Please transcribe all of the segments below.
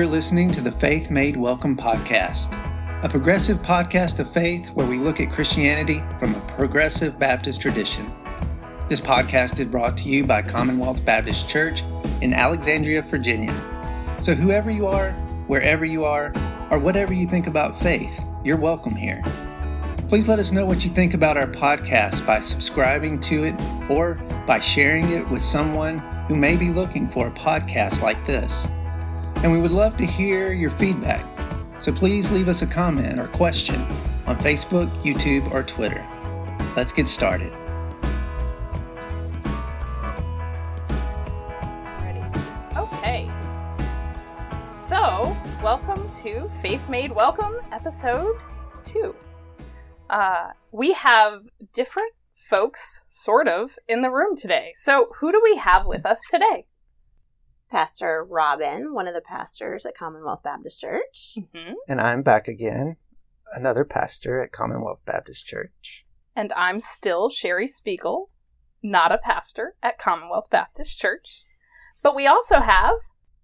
You're listening to the Faith Made Welcome podcast, a progressive podcast of faith where we look at Christianity from a progressive Baptist tradition. This podcast is brought to you by Commonwealth Baptist Church in Alexandria, Virginia. So, whoever you are, wherever you are, or whatever you think about faith, you're welcome here. Please let us know what you think about our podcast by subscribing to it or by sharing it with someone who may be looking for a podcast like this and we would love to hear your feedback. So please leave us a comment or question on Facebook, YouTube, or Twitter. Let's get started. Ready. Okay. So, welcome to Faith Made Welcome, episode two. Uh, we have different folks, sort of, in the room today. So, who do we have with us today? Pastor Robin, one of the pastors at Commonwealth Baptist Church. Mm-hmm. And I'm back again, another pastor at Commonwealth Baptist Church. And I'm still Sherry Spiegel, not a pastor at Commonwealth Baptist Church. But we also have.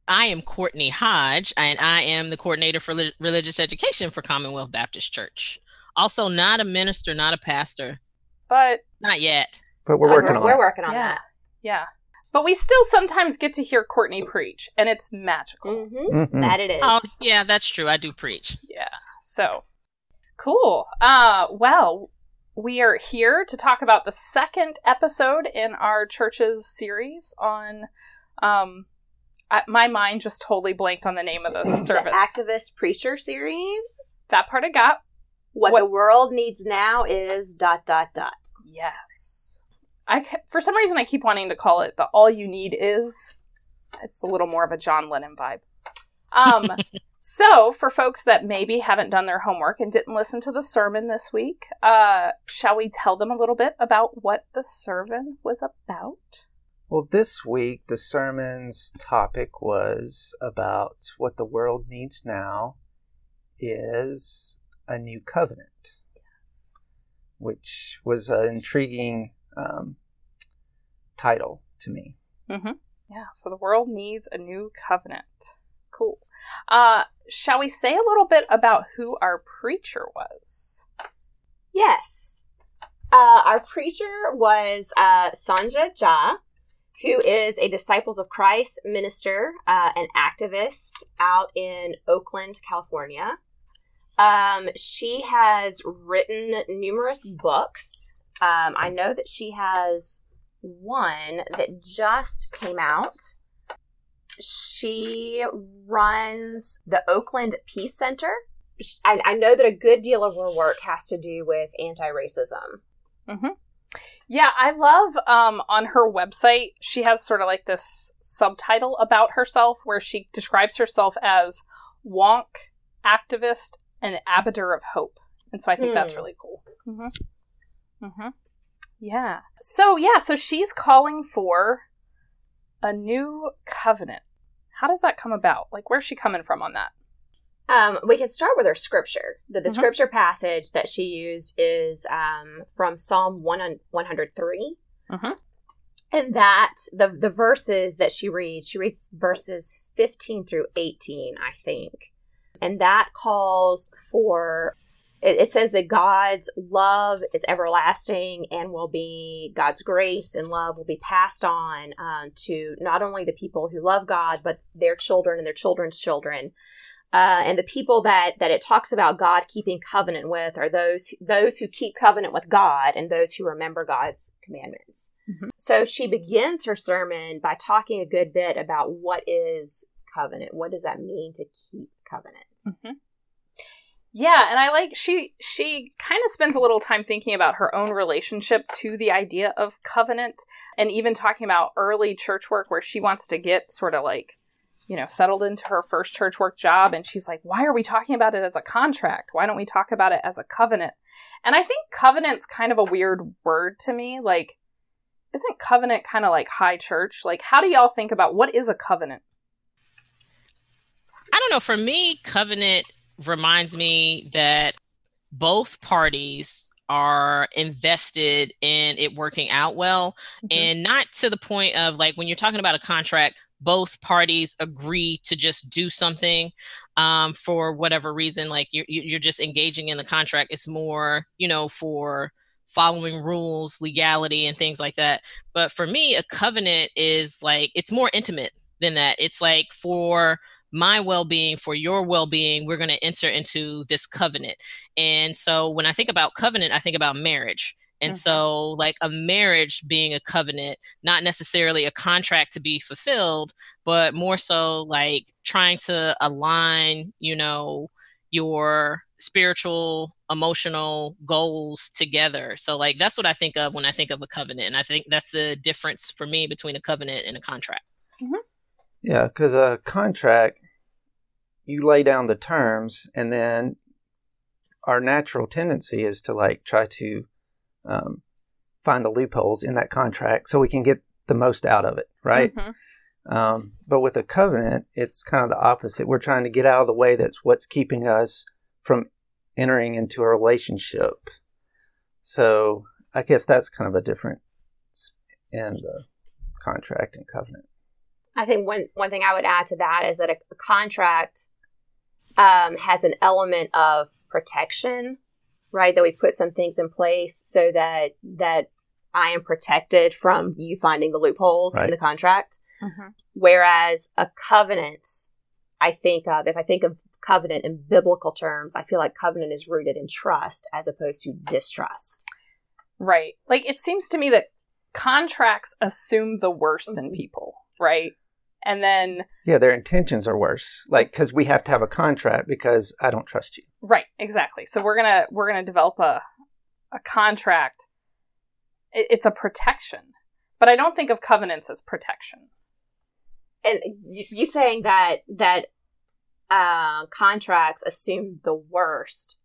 I am Courtney Hodge, and I am the coordinator for li- religious education for Commonwealth Baptist Church. Also, not a minister, not a pastor. But. Not yet. But we're Uh, working we're, on we're it. working on yeah. that. Yeah. But we still sometimes get to hear Courtney preach, and it's magical. hmm Mhm. That it is. Oh, yeah, that's true. I do preach. Yeah. So cool. Uh well, we are here to talk about the second episode in our church's series on um I, my mind just totally blanked on the name of the the service. activist preacher series. that part I got. What, What- the world needs now is dot dot dot. Yes. I for some reason I keep wanting to call it the all you need is. It's a little more of a John Lennon vibe. Um so for folks that maybe haven't done their homework and didn't listen to the sermon this week, uh shall we tell them a little bit about what the sermon was about? Well, this week the sermon's topic was about what the world needs now is a new covenant, which was an intriguing um, title to me. Mm-hmm. Yeah, so the world needs a new covenant. Cool. Uh shall we say a little bit about who our preacher was? Yes. Uh, our preacher was uh, Sandhya Jha, who is a Disciples of Christ minister uh, and activist out in Oakland, California. Um, she has written numerous books. Um, I know that she has one that just came out. She runs the Oakland Peace Center. I, I know that a good deal of her work has to do with anti-racism. Mm-hmm. Yeah, I love um, on her website, she has sort of like this subtitle about herself where she describes herself as wonk, activist, and abator of hope. And so I think that's Hmm. really cool. Mm-hmm. Mm-hmm. Yeah. So, yeah, so she's calling for a new covenant. How does that come about? Like, where's she coming from on that? Um, we can start with her scripture. The, the Mhm. scripture passage that she used is um, from Psalm 1, 103. Mhm. And that, the, the verses that she reads, she reads verses 15 through 18, I think. And that calls for, it, it says that God's love is everlasting and will be, God's grace and love will be passed on um, to not only the people who love God, but their children and their children's children. Uh, and the people that that it talks about God keeping covenant with are those those who keep covenant with God and those who remember God's commandments. Mhm. So she begins her sermon by talking a good bit about what is covenant. What does that mean to keep covenant? Mm-hmm. Yeah, and I like she she kind of spends a little time thinking about her own relationship to the idea of covenant and even talking about early church work where she wants to get sort of like you know settled into her first church work job and she's like why are we talking about it as a contract? Why don't we talk about it as a covenant? And I think covenant's kind of a weird word to me like isn't covenant kind of like high church? Like how do y'all think about what is a covenant? I don't know. For me, covenant reminds me that both parties are invested in it working out well Mhm. and not to the point of like when you're talking about a contract both parties agree to just do something um, for whatever reason. Like you're you're just engaging in the contract. It's more, you know, for following rules, legality, and things like that. But for me, a covenant is like it's more intimate than that. It's like for my well-being for your well-being we're going to enter into this covenant and so when i think about covenant i think about marriage and mm-hmm. so, like a marriage being a covenant, not necessarily a contract to be fulfilled, but more so like trying to align, you know, your spiritual, emotional goals together. So, like, that's what I think of when I think of a covenant. And I think that's the difference for me between a covenant and a contract. Mm-hmm. Yeah, because a contract, you lay down the terms, and then our natural tendency is to like try to um, find the loopholes in that contract so we can get the most out of it, right? Mm-hmm. Um, but with a covenant, it's kind of the opposite. We're trying to get out of the way that's what's keeping us from entering into a relationship. So I guess that's kind of a difference in the contract and covenant. I think one one thing I would add to that is that a, a contract um, has an element of protection right? That we put some things in place so that that I am protected from you finding the loopholes right. in the contract. Mm-hmm. Whereas a covenant, I think of if I think of covenant in biblical terms, I feel like covenant is rooted in trust as opposed to distrust. Right. Like it seems to me that contracts assume the worst mm-hmm. in people, right? And then yeah their intentions are worse. Like because we have to have a contract because i don't trust you. Right exactly. So we're gonna we're gonna develop a a contract. It, it's a protection but i don't think of covenants as protection. And you saying that that uh, contracts assume the worst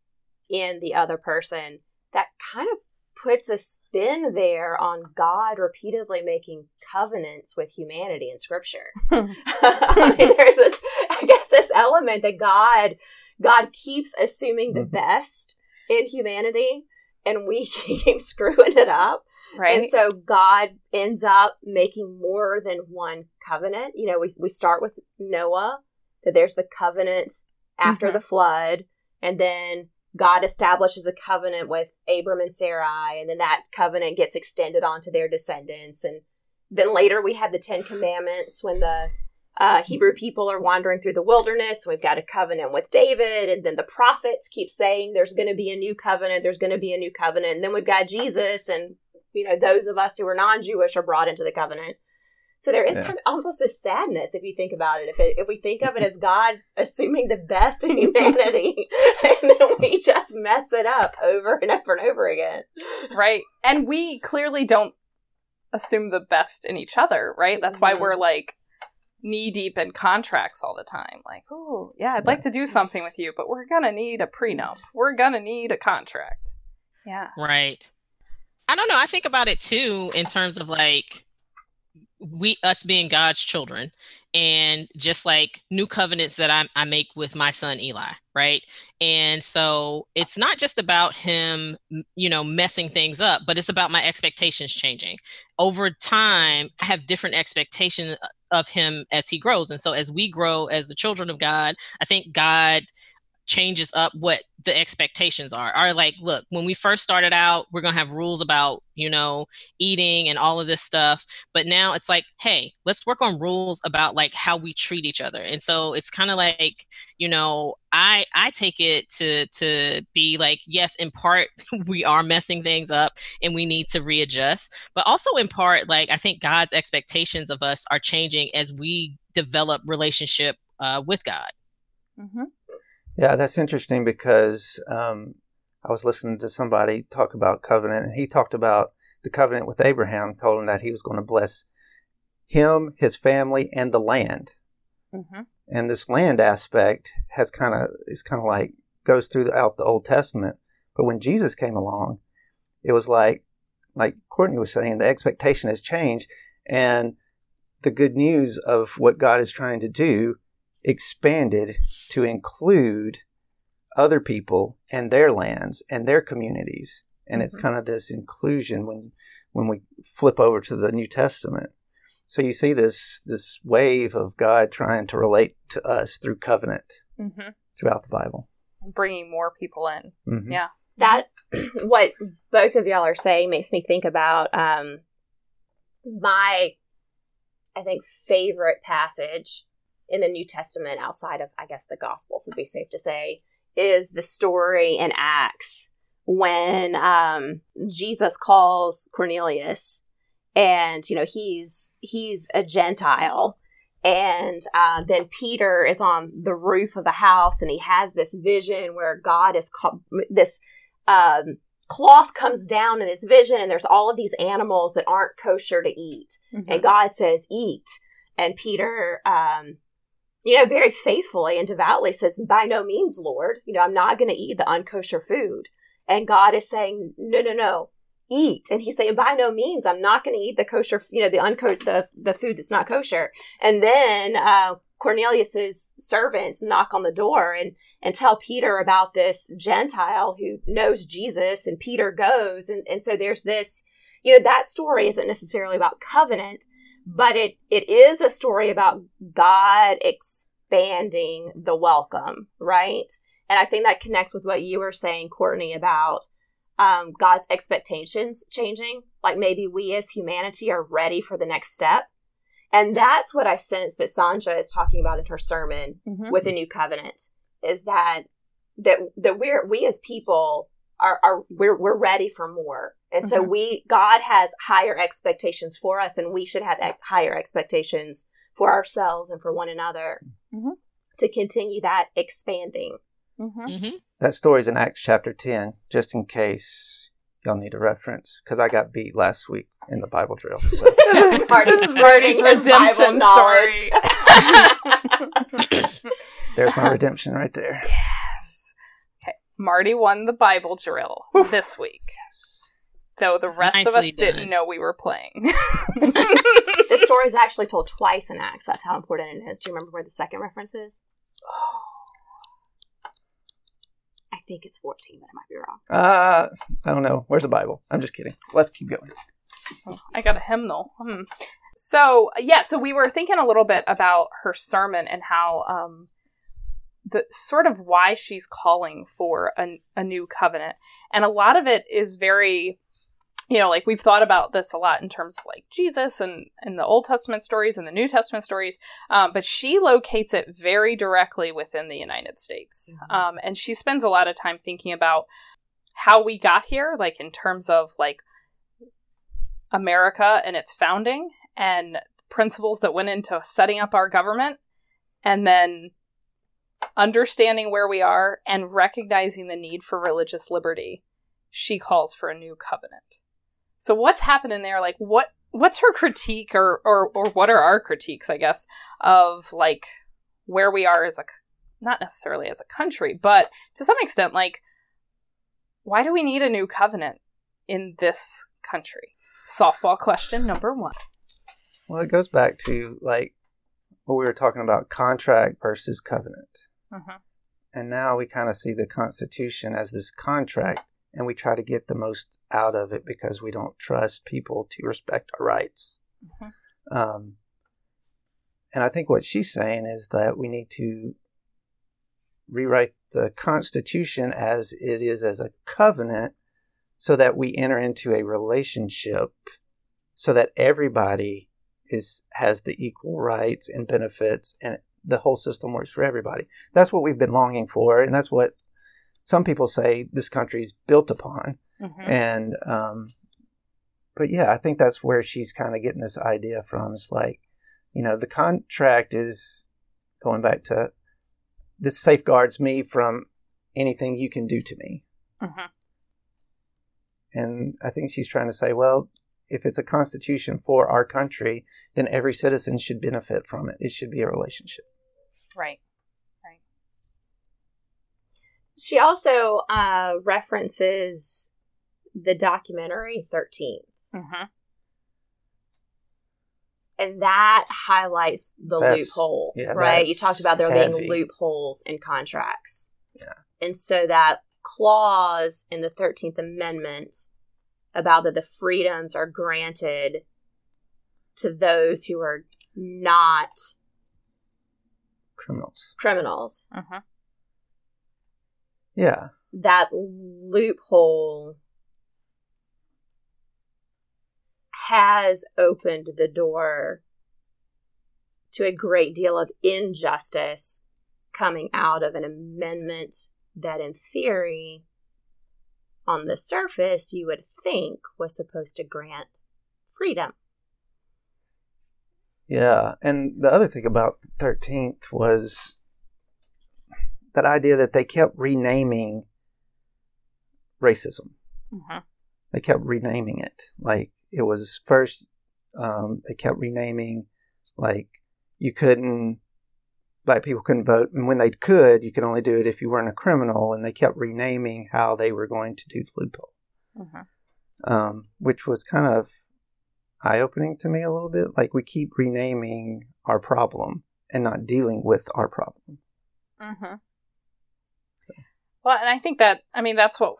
in the other person that kind of puts a spin there on God repeatedly making covenants with humanity in scripture. I mean, there's this, I guess, this element that God, God keeps assuming the mm-hmm. best in humanity and we keep screwing it up. Right. And so God ends up making more than one covenant. You know, we, we start with Noah, that there's the covenant after mm-hmm. the flood, and then God establishes a covenant with Abram and Sarai, and then that covenant gets extended onto their descendants. And then later we have the Ten Commandments when the uh, Hebrew people are wandering through the wilderness. We've got a covenant with David, and then the prophets keep saying there's going to be a new covenant, there's going to be a new covenant. And then we've got Jesus, and you know those of us who are non-Jewish are brought into the covenant. So there is yeah. kind of almost a sadness if you think about it. If it, if we think of it as God assuming the best in humanity, and then we just mess it up over and over and over again. Right. And we clearly don't assume the best in each other, right? That's mm-hmm. why we're like knee deep in contracts all the time. Like, oh, yeah, I'd yeah. like to do something with you, but we're going to need a prenup. We're going to need a contract. Yeah. Right. I don't know. I think about it too in terms of like we us being God's children and just like new covenants that I, I make with my son Eli, right? And so it's not just about him, you know, messing things up, but it's about my expectations changing. Over time, I have different expectations uh, of him as he grows. And so as we grow as the children of God, I think God changes up what the expectations are. Are like look when we first started out we're going to have rules about you know eating and all of this stuff but now it's like hey let's work on rules about like how we treat each other. And so it's kind of like you know i i take it to to be like yes in part we are messing things up and we need to readjust but also in part like i think god's expectations of us are changing as we develop relationship uh, with god. Mm-hmm. Yeah, that's interesting because um, I was listening to somebody talk about covenant, and he talked about the covenant with Abraham, told him that he was going to bless him, his family, and the land. Mm-hmm. And this land aspect has kind of is kind of like goes throughout the Old Testament. But when Jesus came along, it was like like Courtney was saying, the expectation has changed, and the good news of what God is trying to do expanded to include other people and their lands and their communities. And mm-hmm. it's kind of this inclusion when when we flip over to the New Testament. So you see this this wave of God trying to relate to us through covenant Mm-hmm. throughout the Bible. Bringing more people in. Mhm. Yeah. that what both of y'all are saying makes me think about um my i think favorite passage in the new testament outside of i guess the gospels would be safe to say is the story in acts when um jesus calls cornelius and you know he's he's a gentile. And uh, then peter is on the roof of a house and he has this vision where god is called this um, cloth comes down in his vision and there's all of these animals that aren't kosher to eat. Mm-hmm. and god says eat. And peter um, you know very faithfully and devoutly says by no means lord. You know i'm not going to eat the unkosher food. And god is saying no no no. Eat. And he's saying by no means. I'm not going to eat the kosher you know the unco the, the food that's not kosher. And then uh, cornelius's servants knock on the door and and tell Peter about this Gentile who knows Jesus, and Peter goes, and, and so there's this, you know, that story isn't necessarily about covenant, but it it is a story about God expanding the welcome, right? And I think that connects with what you were saying, Courtney, about um, God's expectations changing. Like maybe we as humanity are ready for the next step. And that's what I sense that Sandhya is talking about in her sermon Mhm. with the new covenant is that that that we're we as people are are we're we're ready for more and so Mhm. we god has higher expectations for us and we should have ex- higher expectations for ourselves and for one another Mhm. to continue that expanding Mhm. hmm That story's in Acts chapter 10, just in case y'all need a reference, because I got beat last week in the Bible drill. So. This is Marty's learning his Bible redemption story. There's my redemption right there. yes. Okay. Marty won the Bible drill this week, though the rest of us Nicely didn't know we were playing. this story is actually told twice in acts that's how important it is do you remember where the second reference is i think it's 14 but i might be wrong Uh, I don't know. Where's the Bible? I'm just kidding. Let's keep going. I got a hymnal. Hmm. So yeah, so we were thinking a little bit about her sermon and how um the sort of why she's calling for a, a new covenant, and a lot of it is very, you know, like we've thought about this a lot in terms of like Jesus and and the Old Testament stories and the New Testament stories, um, but she locates it very directly within the United States, Mhm. um, and she spends a lot of time thinking about how we got here, like in terms of like America and its founding and principles that went into setting up our government and then understanding where we are and recognizing the need for religious liberty she calls for a new covenant. So what's happening there? Like what what's her critique or or, or what are our critiques i guess of like where we are as a not necessarily as a country but to some extent like why do we need a new covenant in this country? Softball question number one. Well, it goes back to like what we were talking about contract versus covenant. Mhm. And now we kind of see the Constitution as this contract, and we try to get the most out of it because we don't trust people to respect our rights. Mhm. Um, and I think what she's saying is that we need to rewrite the Constitution as it is as a covenant so that we enter into a relationship so that everybody is has the equal rights and benefits and the whole system works for everybody. That's what we've been longing for and that's what some people say this country's built upon. Mhm. And um but yeah, I think that's where she's kind of getting this idea from. It's like, you know, the contract is going back to this safeguards me from anything you can do to me. Mhm. And I think she's trying to say, well, if it's a constitution for our country, then every citizen should benefit from it. It should be a relationship. Right Right. She also uh, references the documentary 13. hmm And that highlights the That's- loophole, yeah, right? You talked about there heavy. being loopholes in contracts. Yeah. And so that clause in the 13th Amendment about that the freedoms are granted to those who are not Criminals. criminals. Mm-hmm. Yeah. That loophole has opened the door to a great deal of injustice coming out of an amendment that, in theory, on the surface, you would think was supposed to grant freedom. Yeah. And the other thing about the 13th was that idea that they kept renaming racism. Mm-hmm. They kept renaming it. Like it was first, um, they kept renaming, like you couldn't, black people couldn't vote. And when they could, you could only do it if you weren't a criminal. And they kept renaming how they were going to do the loophole, Mm-hmm. um, which was kind of eye opening to me a little bit. Like we keep renaming our problem and not dealing with our problem. Mm-hmm. Well, and I think that I mean that's what.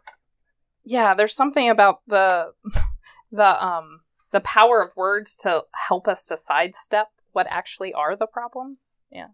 Yeah, there's something about the the um the power of words to help us to sidestep what actually are the problems. Yeah.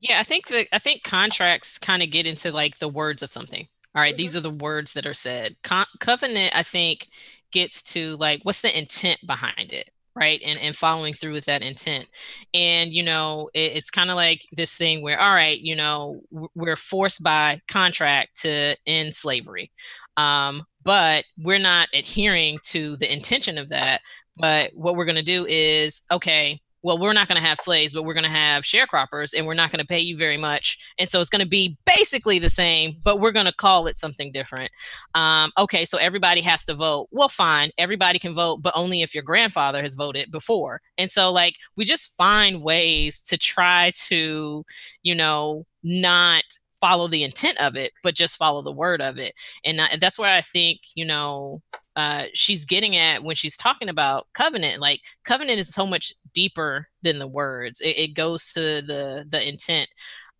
Yeah, I think that I think contracts kind of get into like the words of something. All right, these are the words that are said. Con- covenant, I think, gets to like what's the intent behind it, right? And and following through with that intent. And you know, it, it's kind of like this thing where, all right, you know, we're forced by contract to end slavery, um, but we're not adhering to the intention of that. But what we're going to do is, okay, well, we're not going to have slaves, but we're going to have sharecroppers and we're not going to pay you very much. And so it's going to be basically the same, but we're going to call it something different. Um, okay, so everybody has to vote. Well, fine, everybody can vote, but only if your grandfather has voted before. And so, like, we just find ways to try to, you know, not follow the intent of it, but just follow the word of it. And that's where I think, you know, uh, she's getting at when she's talking about covenant. Like covenant is so much deeper than the words. It, it goes to the the intent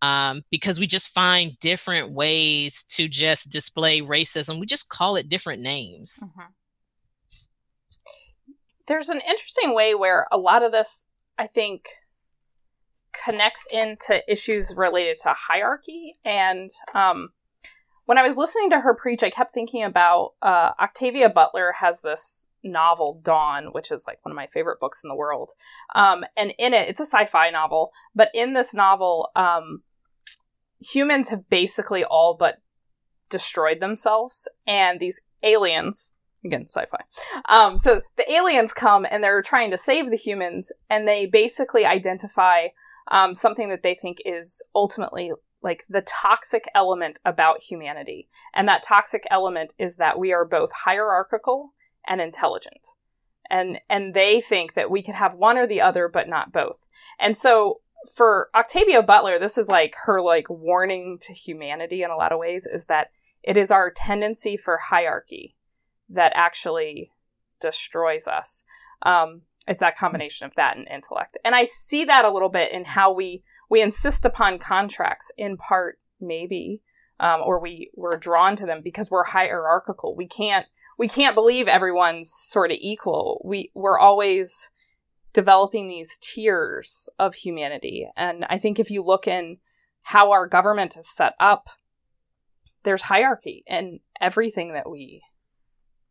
um, because we just find different ways to just display racism. We just call it different names. Mm-hmm. There's an interesting way where a lot of this, I think, connects into issues related to hierarchy. And um, when I was listening to her preach, I kept thinking about uh, Octavia Butler has this novel, Dawn, which is like one of my favorite books in the world. Um, and in it, it's a sci fi novel, but in this novel, um, humans have basically all but destroyed themselves, and these aliens again sci-fi um so the aliens come and they're trying to save the humans and they basically identify um something that they think is ultimately like the toxic element about humanity. And that toxic element is that we are both hierarchical and intelligent. And and they think that we can have one or the other but not both. And so for Octavia Butler, this is like her like warning to humanity in a lot of ways is that it is our tendency for hierarchy that actually destroys us. Um, it's that combination of that and intellect, and I see that a little bit in how we we insist upon contracts in part, maybe, um, or we we're drawn to them because we're hierarchical. We can't we can't believe everyone's sort of equal. We we're always developing these tiers of humanity. And I think if you look in how our government is set up, there's hierarchy in everything that we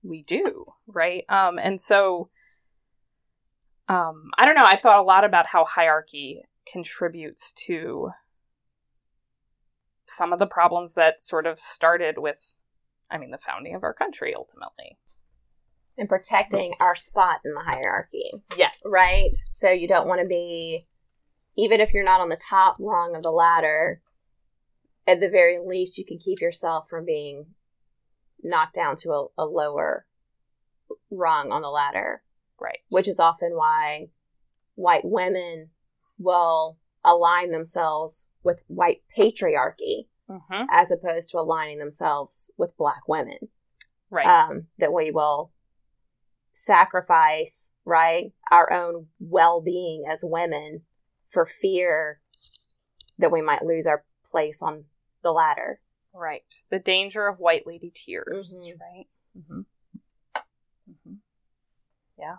we do, right? Um, and so um, I don't know. I've thought a lot about how hierarchy contributes to some of the problems that sort of started with, I mean, the founding of our country ultimately. And protecting our spot in the hierarchy. Yes. Right? So you don't want to be, even if you're not on the top rung of the ladder, at the very least, you can keep yourself from being knocked down to a, a lower rung on the ladder. Right. Which is often why white women will align themselves with white patriarchy Mm-hmm. as opposed to aligning themselves with black women. Right. Um, that we will sacrifice, right, our own well being as women for fear that we might lose our place on the ladder. Right. The danger of white lady tears, Mhm. right? Mm-hmm. Mm-hmm. Yeah.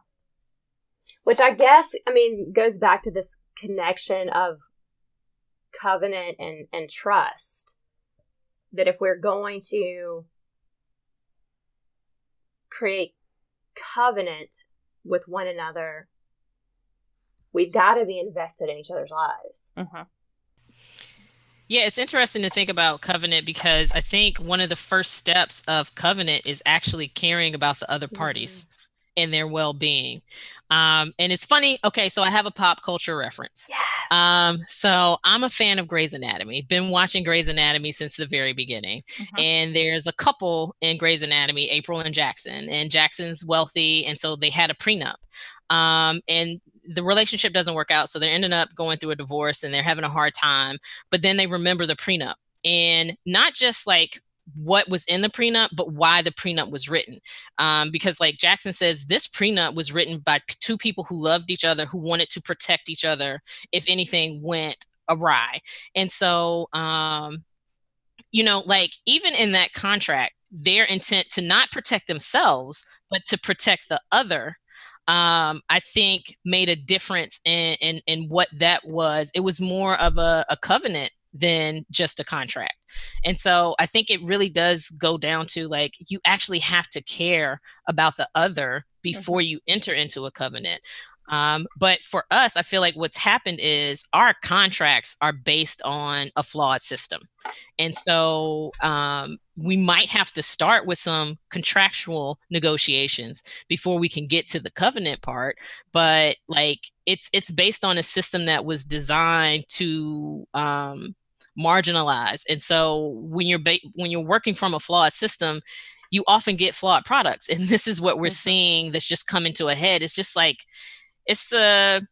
Which I guess, I mean, goes back to this connection of covenant and, and trust. That if we're going to create covenant with one another, we've got to be invested in each other's lives. Mm-hmm. Yeah, it's interesting to think about covenant because I think one of the first steps of covenant is actually caring about the other parties mm-hmm. And their well being. Um, and it's funny. Okay, so I have a pop culture reference. Yes. Um, so I'm a fan of Grey's Anatomy. Been watching Grey's Anatomy since the very beginning. Mm-hmm. And there's a couple in Grey's Anatomy, April and Jackson. And Jackson's wealthy, and so they had a prenup. Um, and the relationship doesn't work out. So they're ending up going through a divorce and they're having a hard time. But then they remember the prenup and not just like what was in the prenup, but why the prenup was written. Um, because, like Jackson says, this prenup was written by p- two people who loved each other, who wanted to protect each other if anything went awry. And so, um, you know, like even in that contract, their intent to not protect themselves, but to protect the other um, I think made a difference in, in, in what that was. It was more of a, a covenant than just a contract. And so I think it really does go down to like you actually have to care about the other before mm-hmm. you enter into a covenant. Um, but for us, I feel like what's happened is our contracts are based on a flawed system. And so um, we might have to start with some contractual negotiations before we can get to the covenant part. But like it's it's based on a system that was designed to um, marginalize. And so when you're ba- when you're working from a flawed system, you often get flawed products. And this is what we're mm-hmm. seeing that's just coming to a head. It's just like it's the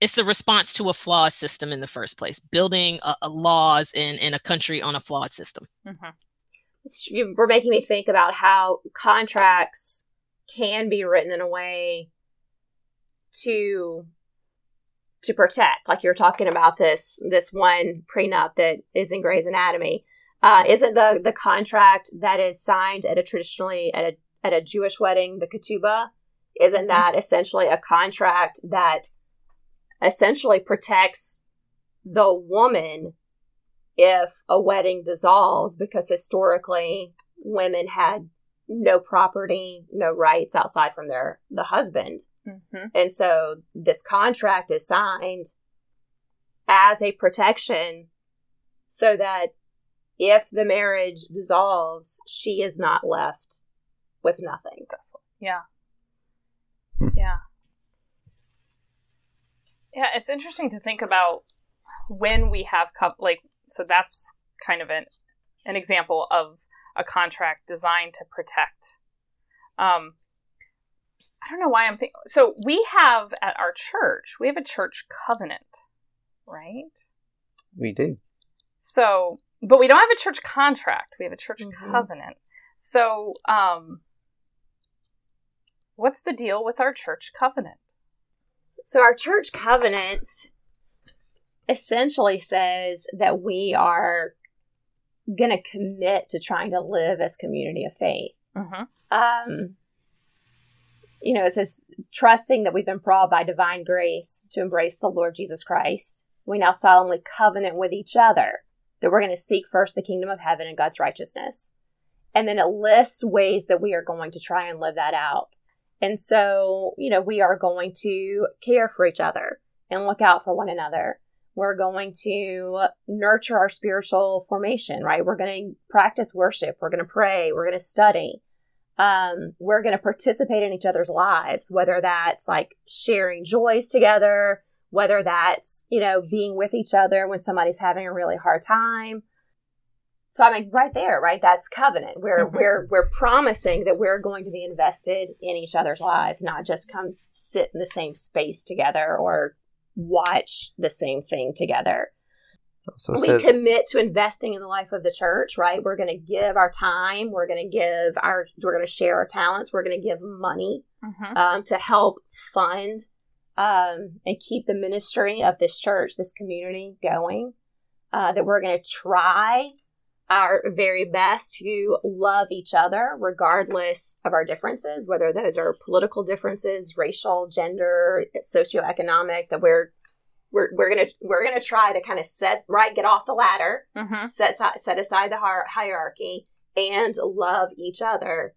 it's the response to a flawed system in the first place building a, a laws in, in a country on a flawed system mm-hmm. you were making me think about how contracts can be written in a way to to protect. Like you're talking about this this one prenup that is in Grey's Anatomy. Uh, isn't the the contract that is signed at a traditionally at a at a Jewish wedding the ketubah? Isn't mm-hmm. that essentially a contract that essentially protects the woman if a wedding dissolves? Because historically women had no property, no rights outside from their the husband. Mm-hmm. And so this contract is signed as a protection so that if the marriage dissolves, she is not left with nothing. Yeah. Yeah. Yeah, it's interesting to think about when we have co- like so that's kind of an an example of a contract designed to protect. Um, I don't know why I'm thinking. So we have at our church, we have a church covenant, right? We do. So, but we don't have a church contract. We have a church mm-hmm. covenant. So, um, what's the deal with our church covenant? So, our church covenant essentially says that we are going to commit to trying to live as community of faith. Mm-hmm. Um, you know, it says trusting that we've been brought by divine grace to embrace the Lord Jesus Christ. We now solemnly covenant with each other that we're going to seek first the kingdom of heaven and God's righteousness. And then it lists ways that we are going to try and live that out. And so, you know, we are going to care for each other and look out for one another. We're going to nurture our spiritual formation, right? We're going to practice worship. We're going to pray. We're going to study. Um, we're going to participate in each other's lives, whether that's like sharing joys together, whether that's, you know, being with each other when somebody's having a really hard time, so I mean, right there, right? That's covenant. We're mm-hmm. we're we're promising that we're going to be invested in each other's lives, not just come sit in the same space together or watch the same thing together. So we says, commit to investing in the life of the church, right? We're going to give our time. We're going to give our. We're going to share our talents. We're going to give money mm-hmm. um, to help fund um, and keep the ministry of this church, this community going. Uh, that we're going to try our very best to love each other regardless of our differences, whether those are political differences, racial, gender, socioeconomic, that we're we're, we're gonna we're gonna try to kind of set right get off the ladder Mm-hmm. set aside, set aside the hierarchy and love each other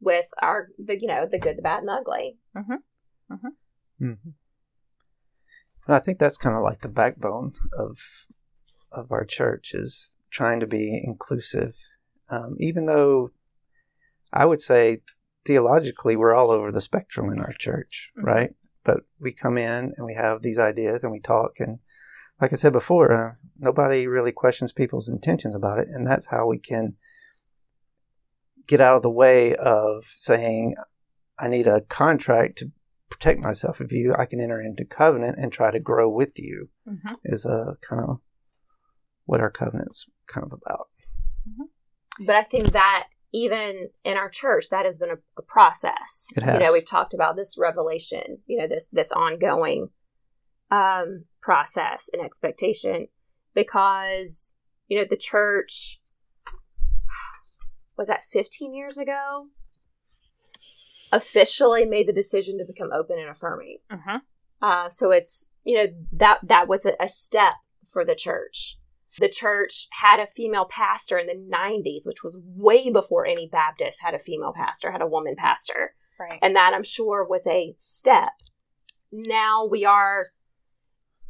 with our the you know the good the bad and the ugly. Hmm And I think that's kind of like the backbone of of our church is trying to be inclusive, um, even though I would say theologically we're all over the spectrum in our church, Mhm. right? But we come in and we have these ideas and we talk, and like I said before, uh, nobody really questions people's intentions about it, and that's how we can get out of the way of saying, "I need a contract to protect myself of you, I can enter into covenant and try to grow with you. Mm-hmm. Is a kind of what our covenant's kind of about. but i think that even in our church that has been a, a process It has. you know we've talked about this revelation you know this this ongoing um process and expectation because you know the church was that 15 years ago officially made the decision to become open and affirming Mm-hmm. uh, so it's you know that that was a, a step for the church. The church had a female pastor in the '90s, which was way before any Baptist had a female pastor, had a woman pastor, Right. and that I'm sure was a step. Now we are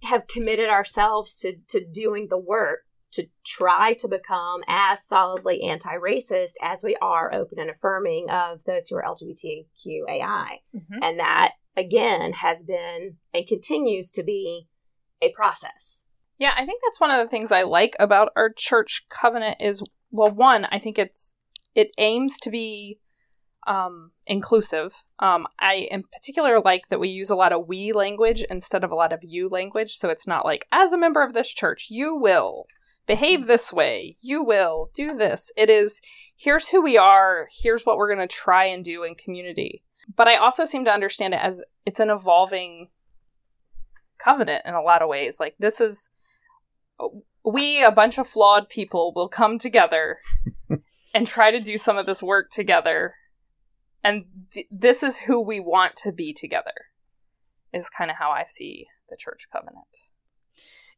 have committed ourselves to to doing the work to try to become as solidly anti-racist as we are open and affirming of those who are LGBTQAI mm-hmm. and that again has been and continues to be a process Yeah, I think that's one of the things I like about our church covenant is well, one, I think it's it aims to be um, inclusive. Um, I in particular like that we use a lot of we language instead of a lot of you language, so it's not like as a member of this church, you will behave this way, you will do this. It is here's who we are, here's what we're going to try and do in community. But I also seem to understand it as it's an evolving covenant in a lot of ways. Like this is we a bunch of flawed people will come together and try to do some of this work together. And th- this is who we want to be together is kind of how i see the church covenant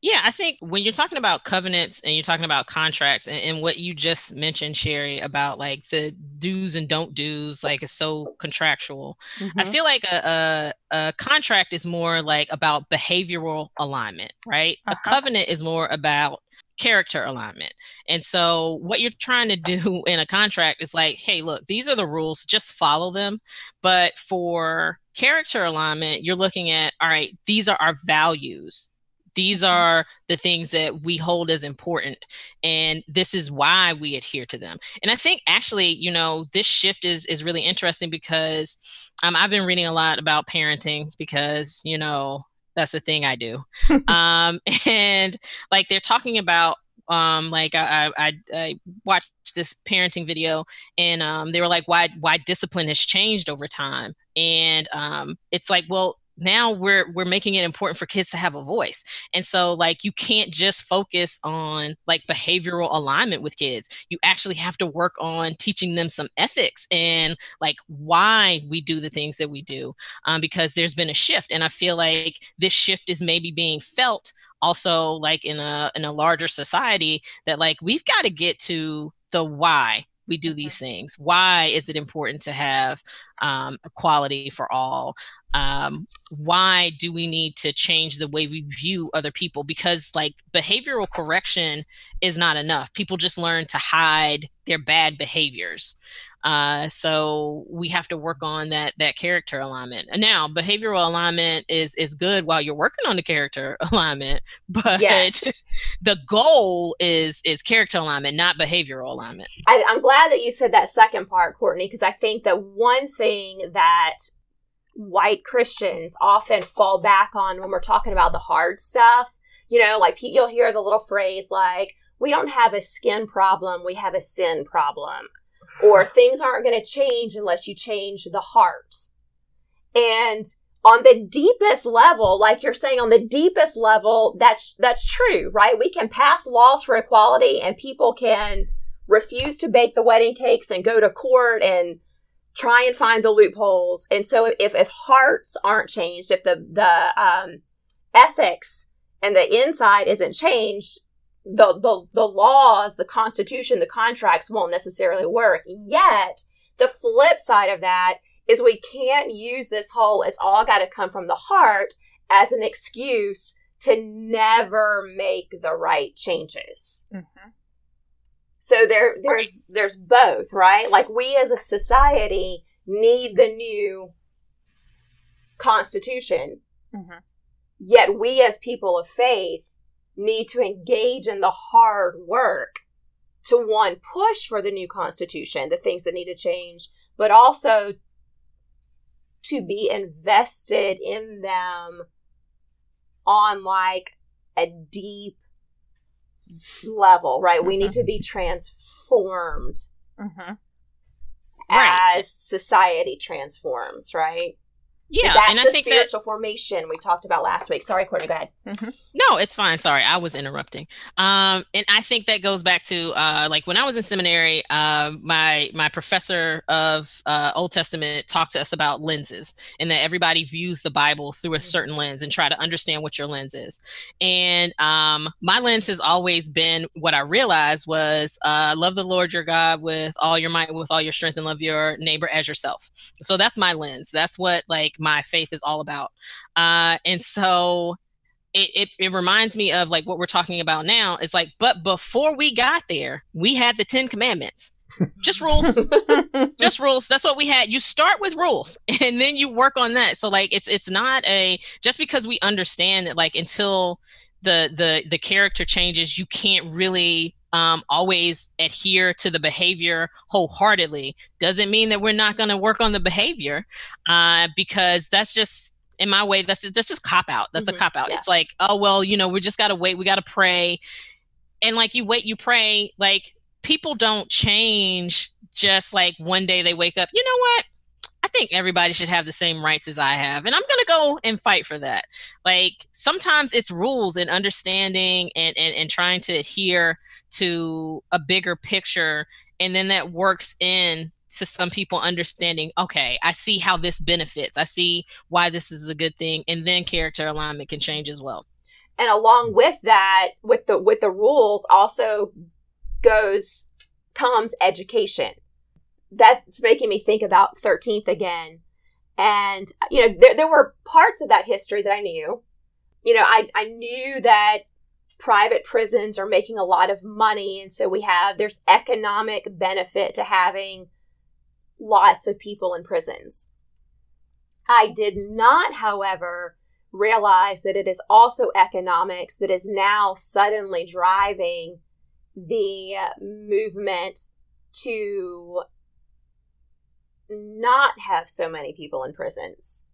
Yeah, I think when you're talking about covenants and you're talking about contracts and, and what you just mentioned, Sherry, about like the do's and don't do's, like it's so contractual. I feel like a, a, a contract is more like about behavioral alignment, right? Uh-huh. A covenant is more about character alignment. And so what you're trying to do in a contract is like, hey, look, these are the rules, just follow them. But for character alignment, you're looking at, all right, these are our values. These are the things that we hold as important. And this is why we adhere to them. And I think actually, you know, this shift is is really interesting because um, I've been reading a lot about parenting because, you know, that's the thing I do. um, and like they're talking about um like I, I I watched this parenting video and um they were like why why discipline has changed over time and um it's like well now we're we're making it important for kids to have a voice. And so like you can't just focus on like behavioral alignment with kids. You actually have to work on teaching them some ethics and like why we do the things that we do um, because there's been a shift. And i feel like this shift is maybe being felt also like in a in a larger society that like we've got to get to the why we do these things? Why is it important to have um, equality for all? Um, why do we need to change the way we view other people? Because like behavioral correction is not enough. People just learn to hide their bad behaviors uh, so we have to work on that that character alignment. Now, behavioral alignment is is good while you're working on the character alignment, but Yes. the goal is is character alignment, not behavioral alignment. I, I'm glad that you said that second part, Courtney, because I think that one thing that white Christians often fall back on when we're talking about the hard stuff, you know, like you'll hear the little phrase like, we don't have a skin problem, we have a sin problem. Or things aren't going to change unless you change the heart. And on the deepest level, like you're saying, on the deepest level, that's that's true, right? We can pass laws for equality, and people can refuse to bake the wedding cakes and go to court and try and find the loopholes. And so, if if hearts aren't changed, if the the um, ethics and the inside isn't changed, the, the the laws, the constitution, the contracts won't necessarily work. Yet, the flip side of that is we can't use this whole it's all got to come from the heart as an excuse to never make the right changes. Mm-hmm. So there there's there's both, right? Like we as a society need the new constitution. Mm-hmm. Yet we as people of faith need to engage in the hard work to one push for the new constitution, the things that need to change, but also to be invested in them on like a deep level, right? Mm-hmm. We need to be transformed mm-hmm. right. as society transforms, right? Yeah, that's and I the think spiritual that, formation we talked about last week. Sorry, Courtney, go ahead. Mm-hmm. No, it's fine. Sorry, I was interrupting. Um, and I think that goes back to uh, like when I was in seminary, uh, my my professor of uh, Old Testament talked to us about lenses, and that everybody views the Bible through a mm-hmm. certain lens and try to understand what your lens is. And um, my lens has always been what I realized was uh, love the Lord your God with all your might, with all your strength, and love your neighbor as yourself. So that's my lens. That's what like my faith is all about. Uh, and so it, it, it, reminds me of like what we're talking about now. It's like, but before we got there, we had the Ten Commandments. Just rules. just rules. That's what we had. You start with rules and then you work on that. So like it's it's not a just because we understand that like until the the the character changes, you can't really um, always adhere to the behavior wholeheartedly. Doesn't mean that we're not going to work on the behavior uh, because that's just in my way that's that's just cop out. That's mm-hmm. a cop out. Yeah. it's like oh well you know we just got to wait we got to pray. And like you wait you pray like people don't change just like one day they wake up you know what I think everybody should have the same rights as I have. And I'm going to go and fight for that. Like sometimes it's rules and understanding and, and, and trying to adhere to a bigger picture. And then that works in to some people understanding, okay, I see how this benefits. I see why this is a good thing. And then character alignment can change as well. And along with that, with the with the rules also goes comes education that's making me think about 13th again. And, you know, there, there were parts of that history that I knew. You know, I, I knew that private prisons are making a lot of money. And so we have, there's economic benefit to having lots of people in prisons. I did not, however, realize that it is also economics that is now suddenly driving the uh, movement to not have so many people in prisons.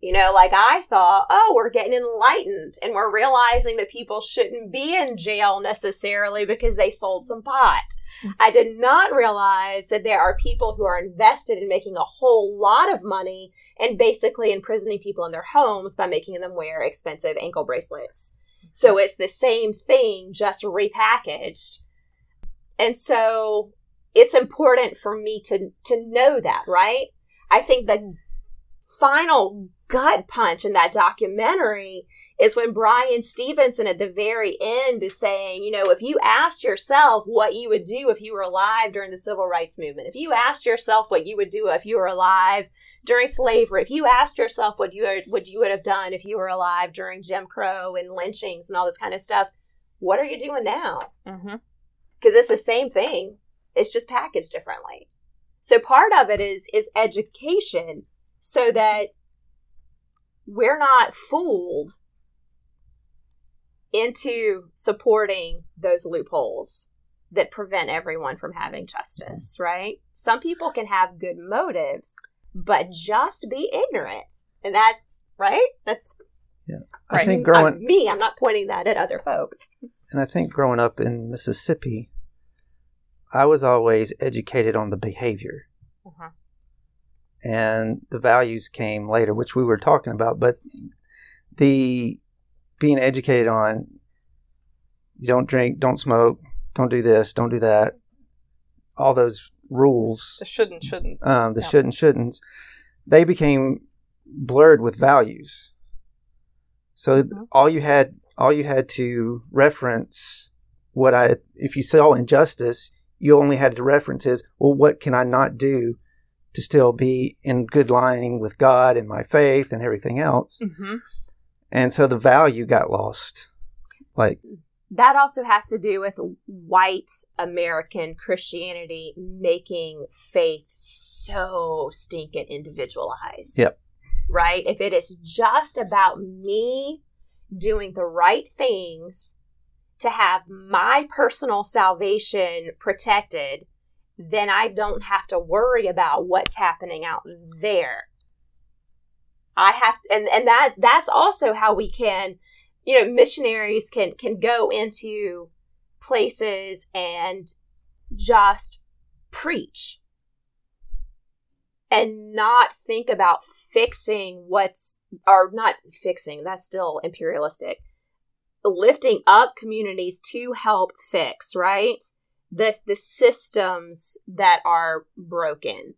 You know, like I thought, oh, we're getting enlightened and we're realizing that people shouldn't be in jail necessarily because they sold some pot. Mm-hmm. I did not realize that there are people who are invested in making a whole lot of money and basically imprisoning people in their homes by making them wear expensive ankle bracelets. So it's the same thing, just repackaged. And so it's important for me to to know that, right? I think the final gut punch in that documentary is when Bryan Stevenson at the very end is saying, you know, if you asked yourself what you would do if you were alive during the civil rights movement, if you asked yourself what you would do if you were alive during slavery, if you asked yourself what you are, what you would have done if you were alive during Jim Crow and lynchings and all this kind of stuff, what are you doing now? Because mm-hmm. it's the same thing. It's just packaged differently. So part of it is is education so that we're not fooled into supporting those loopholes that prevent everyone from having justice, right? Some people can have good motives, but just be ignorant. And that's right? That's yeah. I right. think growing I'm, me, I'm not pointing that at other folks. And I think growing up in Mississippi, I was always educated on the behavior. Uh-huh. and the values came later, which we were talking about. But the being educated on you don't drink, don't smoke, don't do this, don't do that, all those rules, The shouldn't, shouldn't. um, the Yeah. should and shouldn'ts, they became blurred with values. So Mhm. all you had, all you had to reference what I, if you saw injustice, you only had to reference is, well, what can I not do to still be in good lining with God and my faith and everything else? hmm And so the value got lost. Like, that also has to do with white American Christianity making faith so stinking individualized. Yep. Right? If it is just about me doing the right things to have my personal salvation protected, then I don't have to worry about what's happening out there. I have and and that that's also how we can you know missionaries can can go into places and just preach and not think about fixing what's or not fixing that's still imperialistic lifting up communities to help fix right the the systems that are broken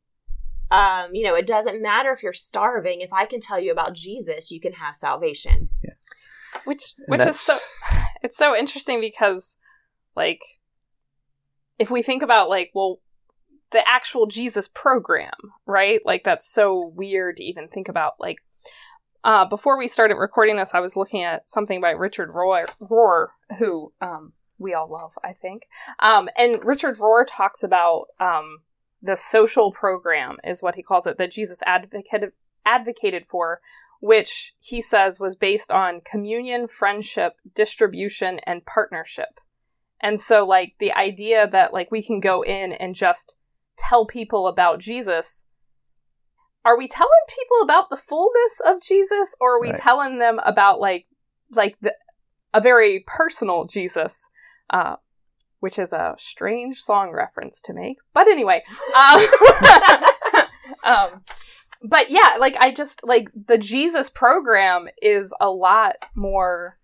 um you know it doesn't matter if you're starving if i can tell you about jesus you can have salvation Yeah. Which, And which is so, it's so interesting because, like, if we think about, like, well, the actual Jesus program, right? Like, that's so weird to even think about. Like, uh, before we started recording this, I was looking at something by Richard Rohr, Rohr who um, we all love, I think. Um, and Richard Rohr talks about um, the social program, is what he calls it, that Jesus advocated advocated for, which he says was based on communion, friendship, distribution, and partnership. And so, like, the idea that, like, we can go in and just tell people about Jesus. Are we telling people about the fullness of Jesus, or are we Right. telling them about, like, like the, a very personal Jesus? Uh, which is a strange song reference to make. But anyway, um, um, but yeah, like I just like the Jesus program is a lot more,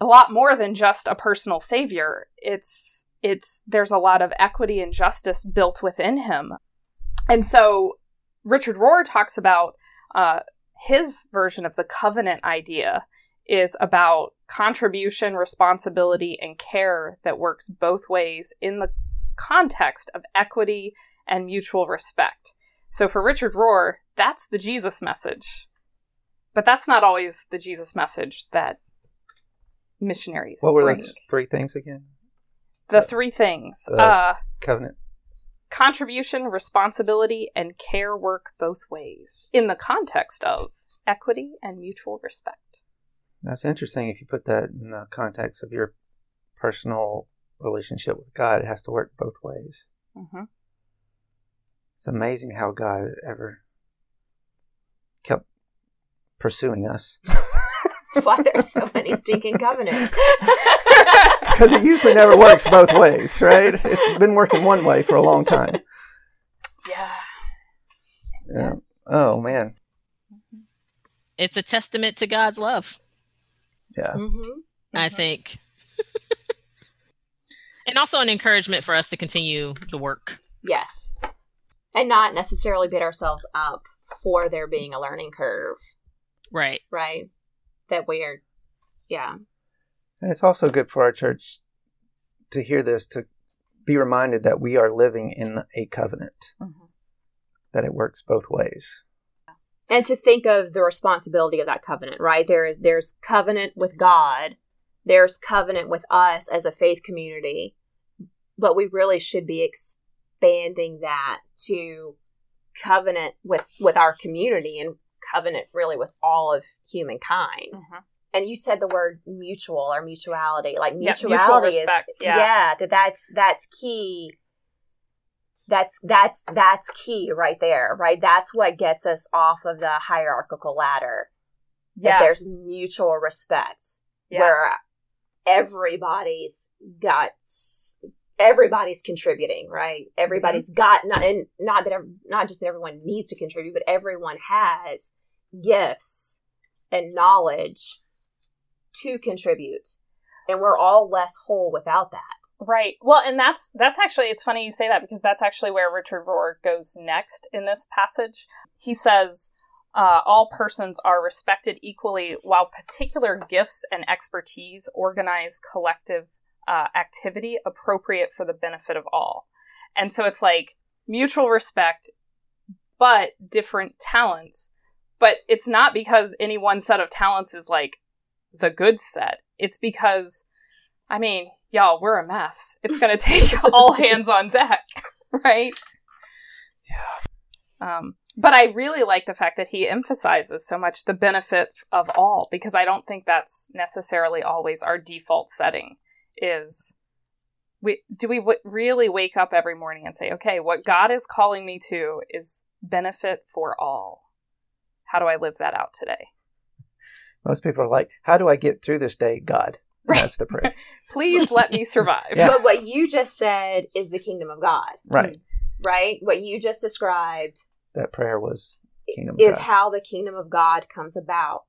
a lot more than just a personal savior. It's it's there's a lot of equity and justice built within him, and so Richard Rohr talks about uh, his version of the covenant idea is about contribution, responsibility, and care that works both ways in the context of equity and mutual respect. So for Richard Rohr, that's the Jesus message. But that's not always the Jesus message that missionaries what were bring. the three things again? the three things. Uh, Covenant. Contribution, responsibility, and care work both ways in the context of equity and mutual respect. That's interesting if you put that in the context of your personal relationship with God. It has to work both ways. hmm It's amazing how God ever kept pursuing us. That's why there's so many stinking covenants. Because it usually never works both ways, right? It's been working one way for a long time. Yeah. Yeah. Oh, man. It's a testament to God's love, Yeah. hmm I think. and also an encouragement for us to continue the work. Yes. And not necessarily beat ourselves up for there being a learning curve, Right. right? That we're, yeah. And it's also good for our church to hear this, to be reminded that we are living in a covenant, Mhm. that it works both ways. And to think of the responsibility of that covenant, right? There is there's covenant with God, there's covenant with us as a faith community, but we really should be expanding that to covenant with with our community and covenant really with all of humankind. Mhm. And you said the word mutual or mutuality like Yeah, mutual mutuality respect, is yeah. that that's that's key that's that's that's key right there right that's what gets us off of the hierarchical ladder Yeah. if there's mutual respect Yeah. where everybody's got everybody's contributing, right? Mm-hmm. Everybody's got not and not that not just that everyone needs to contribute, but everyone has gifts and knowledge to contribute. And we're all less whole without that. Right. Well, and that's that's actually it's funny you say that because that's actually where Richard Rohr goes next in this passage. He says uh, all persons are respected equally, while particular gifts and expertise organize collective uh, activity appropriate for the benefit of all. And so it's like mutual respect, but different talents. But it's not because any one set of talents is like the good set. It's because, I mean, y'all, we're a mess. It's going to take all hands on deck, right? Yeah. Um, but I really like the fact that he emphasizes so much the benefit of all because I don't think that's necessarily always our default setting. Is we do we w- really wake up every morning and say, okay, what God is calling me to is benefit for all. How do I live that out today? Most people are like, "How do I get through this day, God?" Right. That's the prayer. Please let me survive. Yeah. But what you just said is the kingdom of God, right. right? What you just described That prayer was kingdom is how the kingdom of God comes about.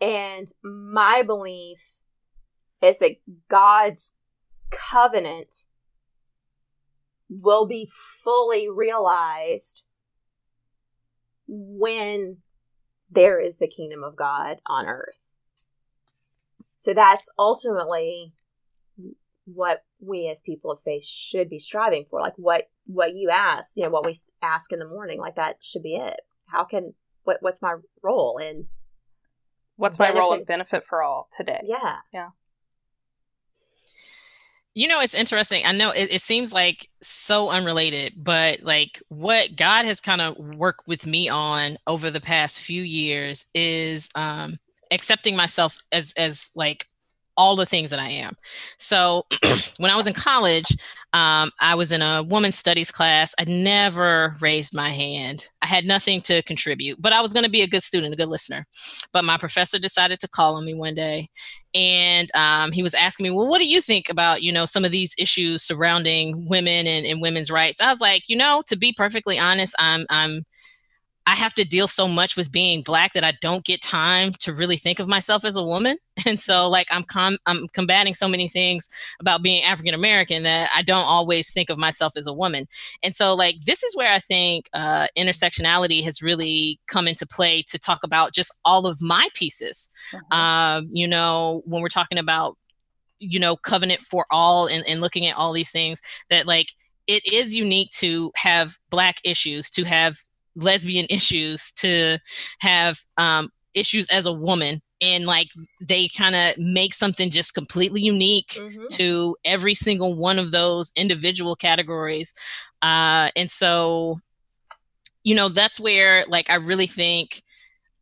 And my belief is that God's covenant will be fully realized when there is the kingdom of God on earth. So that's ultimately what we as people of faith should be striving for. Like what what you ask, you know, what we ask in the morning, like that should be it. How can what what's my role in What's my role Benefit. benefit for all today? Yeah. Yeah. You know, it's interesting. I know it, it seems like so unrelated, but like what God has kind of worked with me on over the past few years is um, accepting myself as as like all the things that I am. So when I was in college, um, I was in a women's studies class. I never raised my hand. I had nothing to contribute, but I was going to be a good student, a good listener. But my professor decided to call on me one day and um, he was asking me well what do you think about you know some of these issues surrounding women and, and women's rights i was like you know to be perfectly honest i'm i'm i have to deal so much with being black that i don't get time to really think of myself as a woman. And so like i'm com- i'm combating so many things about being african american that i don't always think of myself as a woman. And so like this is where i think uh, intersectionality has really come into play to talk about just all of my pieces. Mhm. um, you know, when we're talking about, you know, covenant for all and, and looking at all these things, that like it is unique to have black issues, to have lesbian issues, to have um, issues as a woman. And like they kind of make something just completely unique to every single one of those individual categories. Uh, and so, you know, that's where like I really think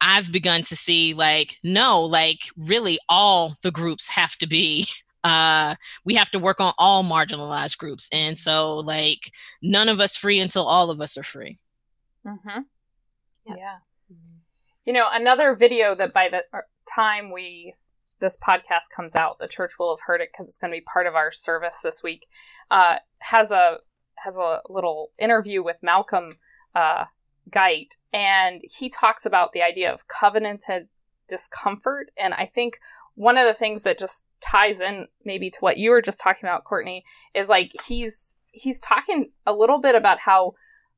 I've begun to see like, no, like really all the groups have to be. Uh, we have to work on all marginalized groups. And so, like, none of us free until all of us are free. Mm-hmm. Yep. Yeah. You know, another video that by the uh, time we this podcast comes out, the church will have heard it because it's going to be part of our service this week. Uh, has a has a little interview with Malcolm uh, Geit, and he talks about the idea of covenanted discomfort. And I think one of the things that just ties in maybe to what you were just talking about, Courtney, is like he's he's talking a little bit about how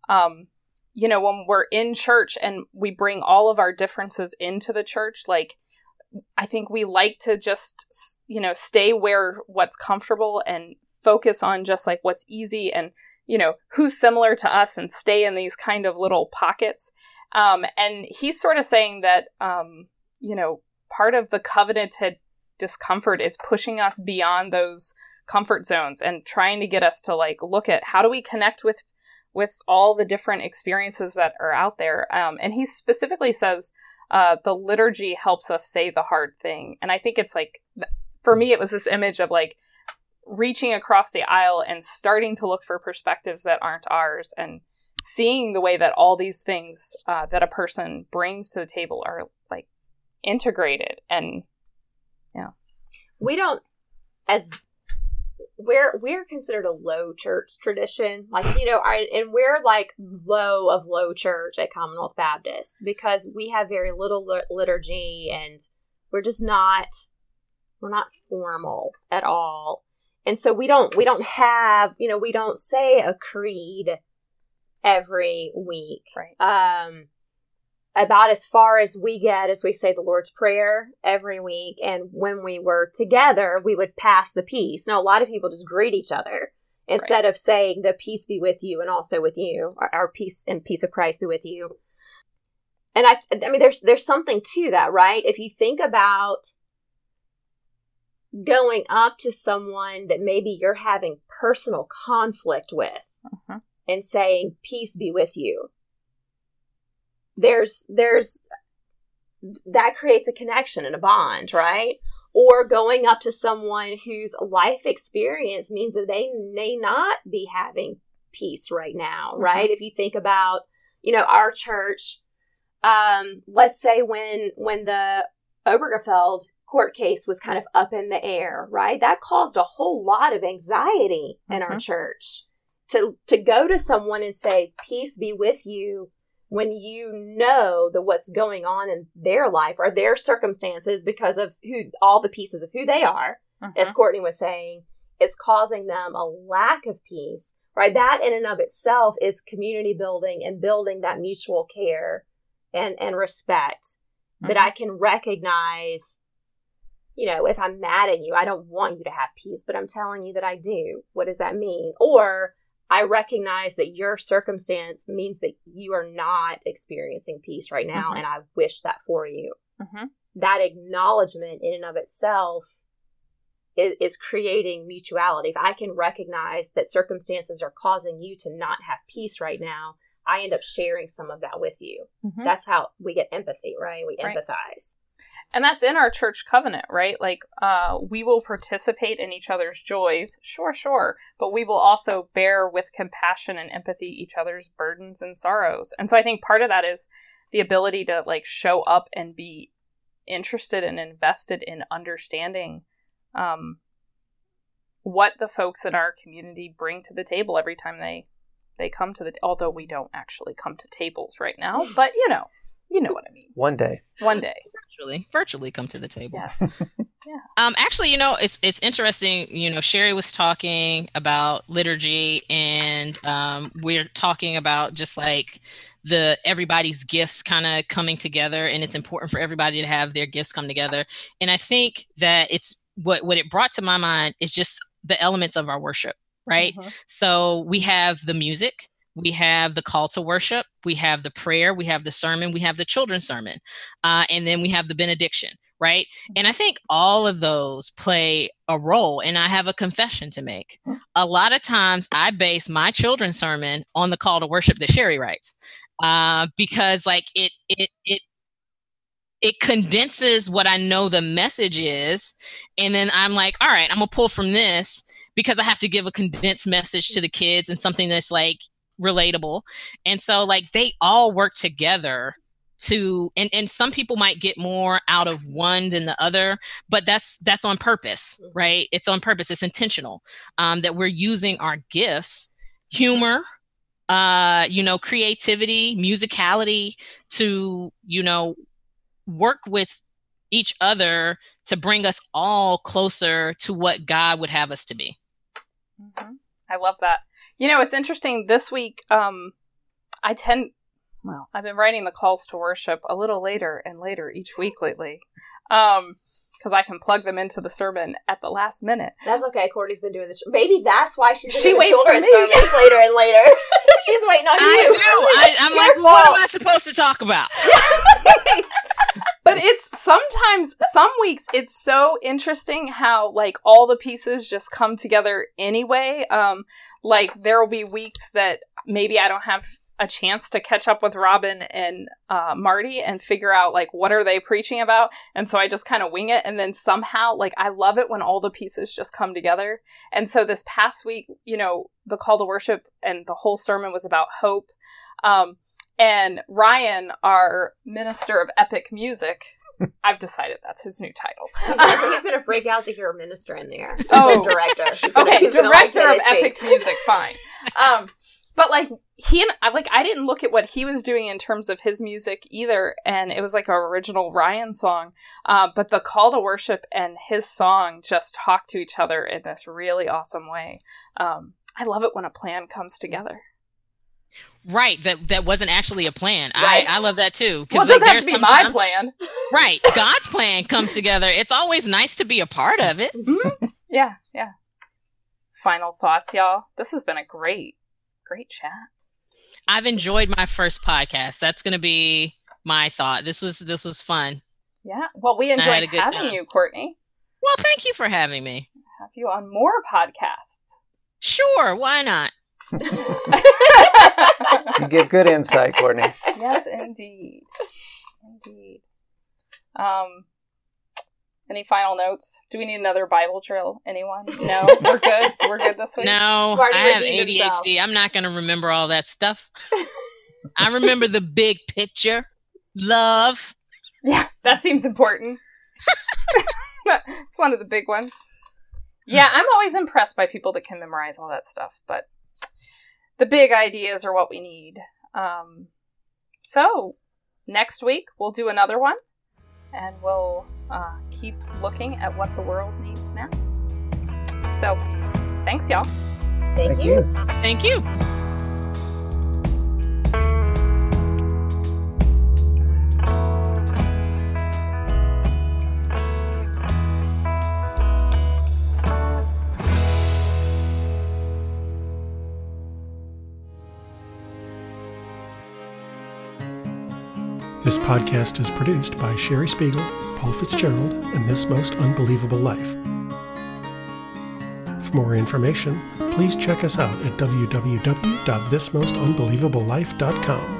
um, you know, when we're in church and we bring all of our differences into the church, like I think we like to just, you know, stay where what's comfortable and focus on just like what's easy and, you know, who's similar to us and stay in these kind of little pockets. Um, and he's sort of saying that, um, you know, part of the covenanted discomfort is pushing us beyond those comfort zones and trying to get us to like look at how do we connect with with all the different experiences that are out there. Um, and he specifically says uh, the liturgy helps us say the hard thing. And I think it's like, for me, it was this image of like reaching across the aisle and starting to look for perspectives that aren't ours and seeing the way that all these things uh, that a person brings to the table are like integrated and yeah. we don't as we're we're considered a low church tradition. Like you know I, and we're like low of low church at commonwealth baptist because we have very little liturgy and we're just not we're not formal at all. And so we don't we don't have you know we don't say a creed every week. Right. Um about as far as we get as we say the Lord's Prayer every week. And when we were together, we would pass the peace. Now, a lot of people just greet each other instead right. of saying the peace be with you and also with you, our, peace and peace of Christ be with you. And I, I mean, there's there's something to that, right? If you think about going up to someone that maybe you're having personal conflict with uh-huh. and saying peace be with you there's there's that creates a connection and a bond, right? Or going up to someone whose life experience means that they may not be having peace right now, mm-hmm. right? If you think about, you know, our church, um, let's say when when the Obergefell court case was kind of up in the air, right? That caused a whole lot of anxiety in mm-hmm. our church. To to go to someone and say, "Peace be with you," when you know that what's going on in their life or their circumstances because of who all the pieces of who they are, uh-huh. as Courtney was saying, is causing them a lack of peace, right? That in and of itself is community building and building that mutual care and, and respect uh-huh. that I can recognize. You know, if I'm mad at you, I don't want you to have peace, but I'm telling you that I do. What does that mean? Or I recognize that your circumstance means that you are not experiencing peace right now, mm-hmm. and I wish that for you. Mm-hmm. That acknowledgement in and of itself is, is, creating mutuality. If I can recognize that circumstances are causing you to not have peace right now, I end up sharing some of that with you. Mm-hmm. That's how we get empathy, right? We right. empathize and that's in our church covenant right? Like uh we will participate in each other's joys sure sure but we will also bear with compassion and empathy each other's burdens and sorrows. And so i think part of that is the ability to like show up and be interested and invested in understanding um what the folks in our community bring to the table every time they they come to the although we don't actually come to tables right now but you know you know what I mean. One day. One day. Virtually. Virtually come to the table. Yes. yeah. Um actually, you know, it's it's interesting, you know, Sherry was talking about liturgy and um we're talking about just like the everybody's gifts kind of coming together and it's important for everybody to have their gifts come together. And I think that it's what what it brought to my mind is just the elements of our worship, right? Mm-hmm. So we have the music, we have the call to worship, we have the prayer, we have the sermon, we have the children's sermon, uh, and then we have the benediction, right? And I think all of those play a role. And I have a confession to make. A lot of times I base my children's sermon on the call to worship that Sherry writes uh, because, like, it, it, it, it condenses what I know the message is. And then I'm like, all right, I'm gonna pull from this because I have to give a condensed message to the kids and something that's like relatable. And so like they all work together to and and some people might get more out of one than the other but that's that's on purpose right it's on purpose it's intentional um that we're using our gifts humor uh you know creativity musicality to you know work with each other to bring us all closer to what god would have us to be mm-hmm. i love that you know, it's interesting. This week, um, I tend, well, I've been writing the calls to worship a little later and later each week lately. Um, because I can plug them into the sermon at the last minute. That's okay. Courtney's been doing this. Maybe that's why she's she waits for me. sermons later and later. she's waiting on I you. Do. I, am like, fault. what am I supposed to talk about? but it's sometimes some weeks it's so interesting how like all the pieces just come together anyway. Um like there will be weeks that maybe i don't have a chance to catch up with robin and uh, marty and figure out like what are they preaching about and so i just kind of wing it and then somehow like i love it when all the pieces just come together. And so this past week you know the call to worship and the whole sermon was about hope. Um and Ryan, our minister of epic music, I've decided that's his new title. He's gonna, he's gonna freak out to hear a minister in there. Oh. director. Gonna- okay, he's gonna like director of epic music, fine. Um, but like he and I like I didn't look at what he was doing in terms of his music either, and it was like an original Ryan song. Uh, but the call to worship and his song just talk to each other in this really awesome way. Um, I love it when a plan comes together. Right. That that wasn't actually a plan. Right. I, I love that too. Well, it like, there's to be my plan. Right. God's plan comes together. It's always nice to be a part of it. Mm-hmm. Yeah, yeah. Final thoughts, y'all. This has been a great, great chat. I've enjoyed my first podcast. That's gonna be my thought. This was this was fun. Yeah. Well, we enjoyed having time. you, Courtney. Well, thank you for having me. Have you on more podcasts. Sure, why not? You get good insight, Courtney. yes, indeed. Indeed. Um, any final notes? Do we need another Bible drill? Anyone? No, we're good. We're good this week. No, Marty I have ADHD. himself. I'm not gonna remember all that stuff. I remember the big picture. Love. Yeah, that seems important. it's one of the big ones. Yeah, I'm always impressed by people that can memorize all that stuff, but the big ideas are what we need. Um, so, next week we'll do another one and we'll uh, keep looking at what the world needs now. So, thanks, y'all. Thank, you. Thank you. This podcast is produced by Sherry Spiegel, Paul Fitzgerald, and This Most Unbelievable Life. For more information, please check us out at www.thismostunbelievablelife.com.